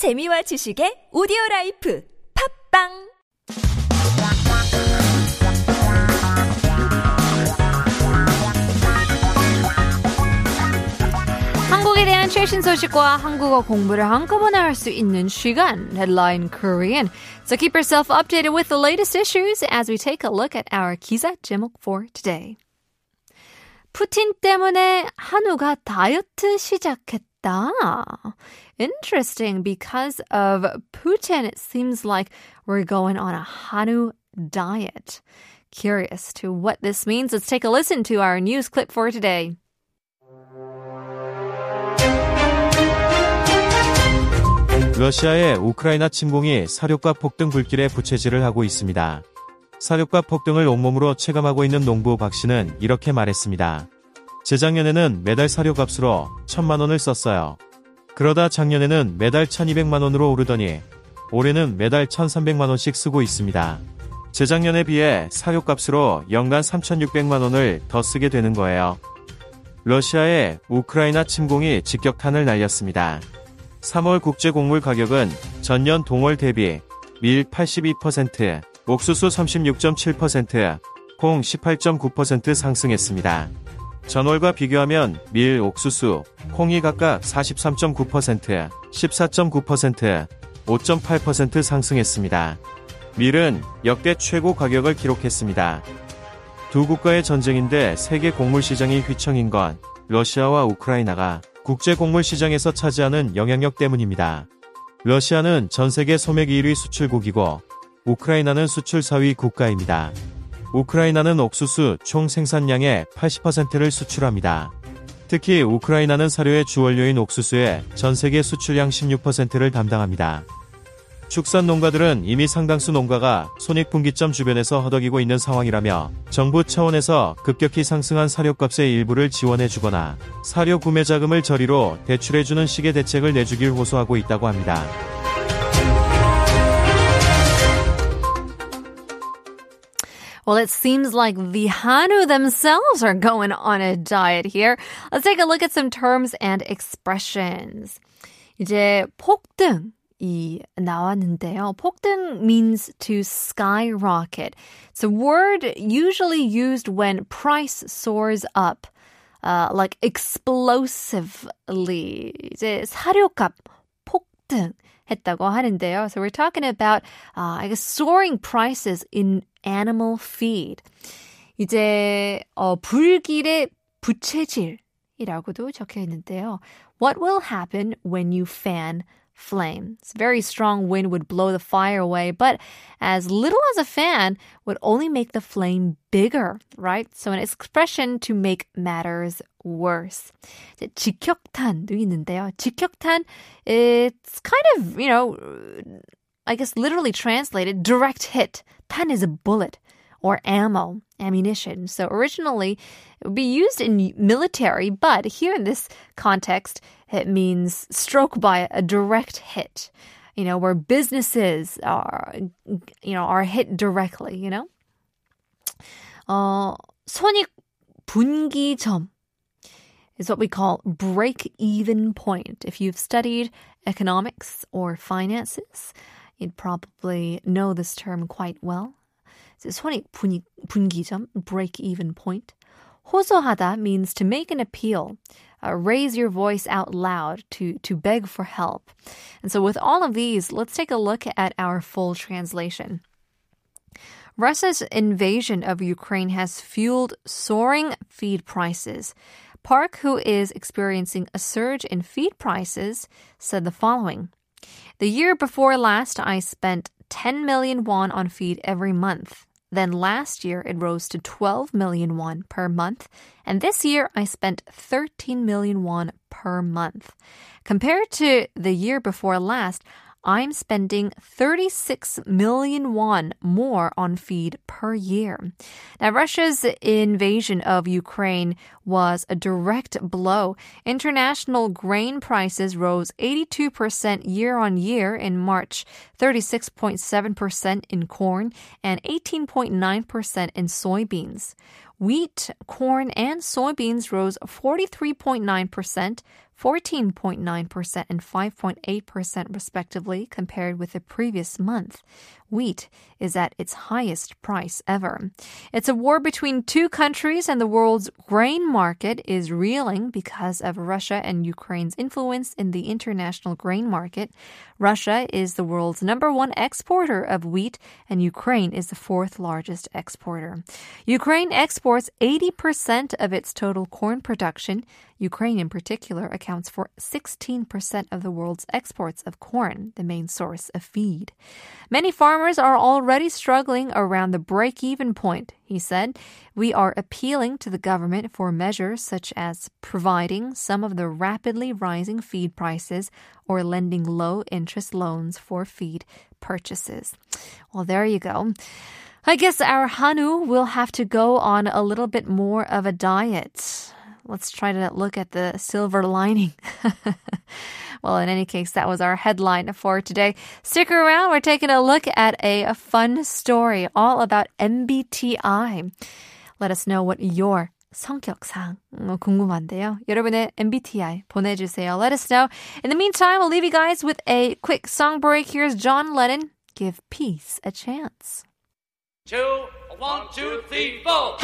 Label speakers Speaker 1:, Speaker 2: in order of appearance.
Speaker 1: 재미와 지식의 오디오 라이프 팝빵
Speaker 2: 한국에 대한 최신 소식과 한국어 공부를 한꺼번에 할 수 있는 시간, Headline Korean. So keep yourself updated with the latest issues as we take a look at our 기사 제목 for today. 푸틴 때문에 한우가 다이어트 시작했다. Interesting. Because of Putin, it seems like we're going on a Hanu diet. Curious to what this means. Let's take a listen to our news clip for today.
Speaker 3: 러시아의 우크라이나 침공이 사료값 폭등 불길에 부채질을 하고 있습니다. 사료값 폭등을 온몸으로 체감하고 있는 농부 박 씨는 이렇게 말했습니다. 재작년에는 매달 사료 값으로 천만 원을 썼어요. 그러다 작년에는 매달 1200만 원으로 오르더니 올해는 매달 1300만 원씩 쓰고 있습니다. 재작년에 비해 사료 값으로 연간 3600만 원을 더 쓰게 되는 거예요. 러시아의 우크라이나 침공이 직격탄을 날렸습니다. 3월 국제 곡물 가격은 전년 동월 대비 밀 82%, 옥수수 36.7%, 콩 18.9% 상승했습니다. 전월과 비교하면 밀, 옥수수, 콩이 각각 43.9%, 14.9%, 5.8% 상승했습니다. 밀은 역대 최고 가격을 기록했습니다. 두 국가의 전쟁인데 세계 곡물 시장이 휘청인 건 러시아와 우크라이나가 국제 곡물 시장에서 차지하는 영향력 때문입니다. 러시아는 전 세계 소맥 1위 수출국이고 우크라이나는 수출 4위 국가입니다. 우크라이나는 옥수수 총 생산량의 80%를 수출합니다. 특히 우크라이나는 사료의 주원료인 옥수수의 전 세계 수출량 16%를 담당합니다. 축산 농가들은 이미 상당수 농가가 손익분기점 주변에서 허덕이고 있는 상황이라며 정부 차원에서 급격히 상승한 사료값의 일부를 지원해주거나 사료 구매 자금을 저리로 대출해주는 식의 대책을 내주길 호소하고 있다고 합니다.
Speaker 2: Well, it seems like the Hanu themselves are going on a diet here. Let's take a look at some terms and expressions. 이제 폭등. 이 나왔는데요. 폭등 means to skyrocket. It's a word usually used when price soars up, uh, like explosively. 이제 사료값 폭등 했다고 하는데요. So we're talking about, uh, I guess, soaring prices in animal feed. 이제 어, 불길의 부채질이라고도 적혀 있는데요. What will happen when you fan flames. Very strong wind would blow the fire away, but as little as a fan would only make the flame bigger, right? So an expression to make matters worse. 직격탄도 있는데요. 직격탄, it's kind of, you know, I guess literally translated, direct hit. Tan is a bullet or ammo, ammunition. So originally it would be used in military, but here in this context, it means stroke by a direct hit. You know, where businesses are, you know, are hit directly, you know? 어, 손익 분기점 is what we call break-even point. If you've studied economics or finances, you'd probably know this term quite well. 손익 분기점, break-even point. 호소하다 means to make an appeal, uh, raise your voice out loud, to, to beg for help. And so with all of these, let's take a look at our full translation. Russia's invasion of Ukraine has fueled soaring feed prices. Park, who is experiencing a surge in feed prices, said the following. the year before last, I spent 10 million won on feed every month. Then last year it rose to 12 million won per month, and this year I spent 13 million won per month. Compared to the year before last, I'm spending 36 million won more on feed per year. Now, Russia's invasion of Ukraine was a direct blow. International grain prices rose 82% year on year in March, 36.7% in corn, and 18.9% in soybeans. Wheat, corn, and soybeans rose 43.9%, 14.9% and 5.8% respectively compared with the previous month. Wheat is at its highest price ever. It's a war between two countries and the world's grain market is reeling because of Russia and Ukraine's influence in the international grain market. Russia is the world's number one exporter of wheat and Ukraine is the fourth largest exporter. Ukraine exports 80% of its total corn production. Ukraine, in particular, accounts for 16% of the world's exports of corn, the main source of feed. Many farmers are already struggling around the break even point, he said. We are appealing to the government for measures such as providing some of the rapidly rising feed prices or lending low interest loans for feed purchases. Well, there you go. I guess our Hanu will have to go on a little bit more of a diet let's try to look at the silver lining. well, in any case, that was our headline for today. Stick around. We're taking a look at a, a fun story all about MBTI. Let us know what your 성격상 궁금한데요. 여러분의 MBTI 보내주세요. Let us know. In the meantime, we'll leave you guys with a quick song break. Here's John Lennon. Give peace a chance.
Speaker 4: Two, one, two, three, four.